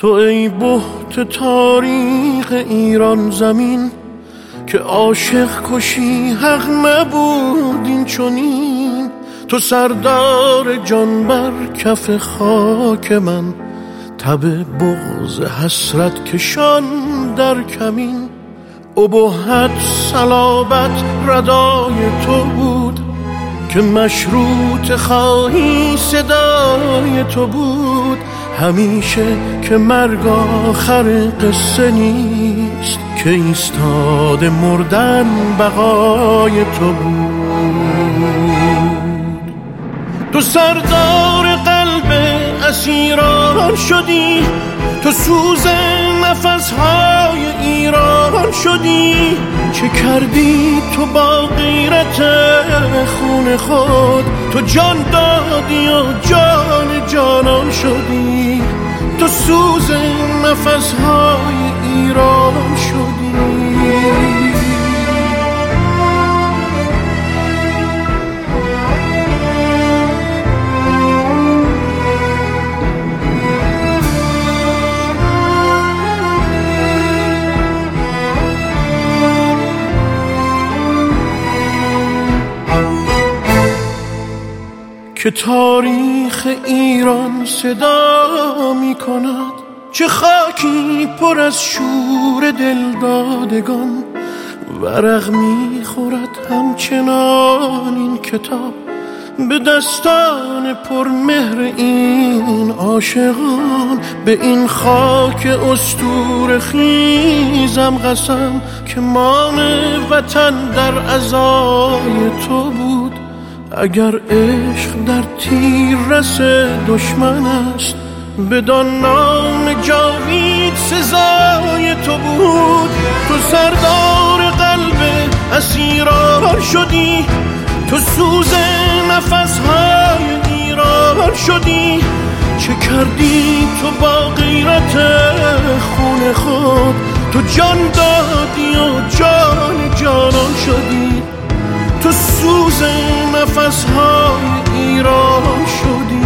تو ای بحت تاریخ ایران زمین که عاشق کشی حق نبود این چنین. تو سردار جان بر کف خاک من تب بغز حسرت کشان در کمین. ابهت صلابت ردای تو بود. که مشروط خواهی صدای تو بود همیشه که مرگ آخر قصه نیست که ایستاد مردن بقای تو بود. تو سردار قلب اسیران شدی تو سوز نفسهای ایران شدی چه کردی تو با غیرت خود تو جان دادی و جان جانان شدی تو سوز نفسهای ایران که تاریخ ایران صدا می کند چه خاکی پر از شور دلدادگان. ورق می خورد همچنان این کتاب به دستان پر مهر این عاشقان. به این خاک استور خیزم قسم که مان وطن در ازای تو بود. اگر عشق در تیر رس دشمن است بدان نام جاوید سزای تو بود. تو سردار قلب اسیران شدی تو سوز نفسهای ایران شدی. چه کردی تو با غیرت خون خود؟ تو جان دادی و سوز نفسهای ایران شدی.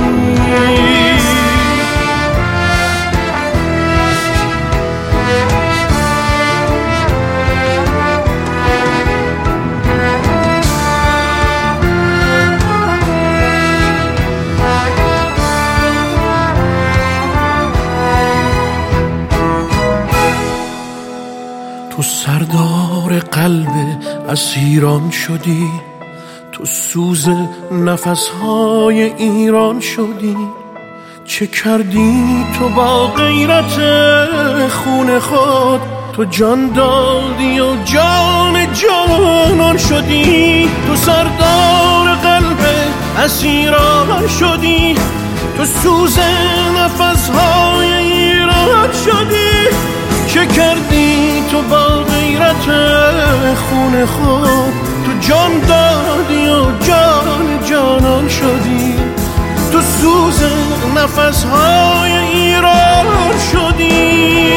تو سردار قلب اسیران شدی. تو سوز نفسهای ایران شدی؟ چه کردی تو با غیرت خون خود؟ تو جان دادی و جان جانان شدی؟ تو سردار قلب اسیران شدی؟ تو سوز نفسهای ایران شدی؟ چه کردی تو با غیرت خون خود؟ جان دادی و جان جانان شدی. تو سوز نفس های ایران شدی.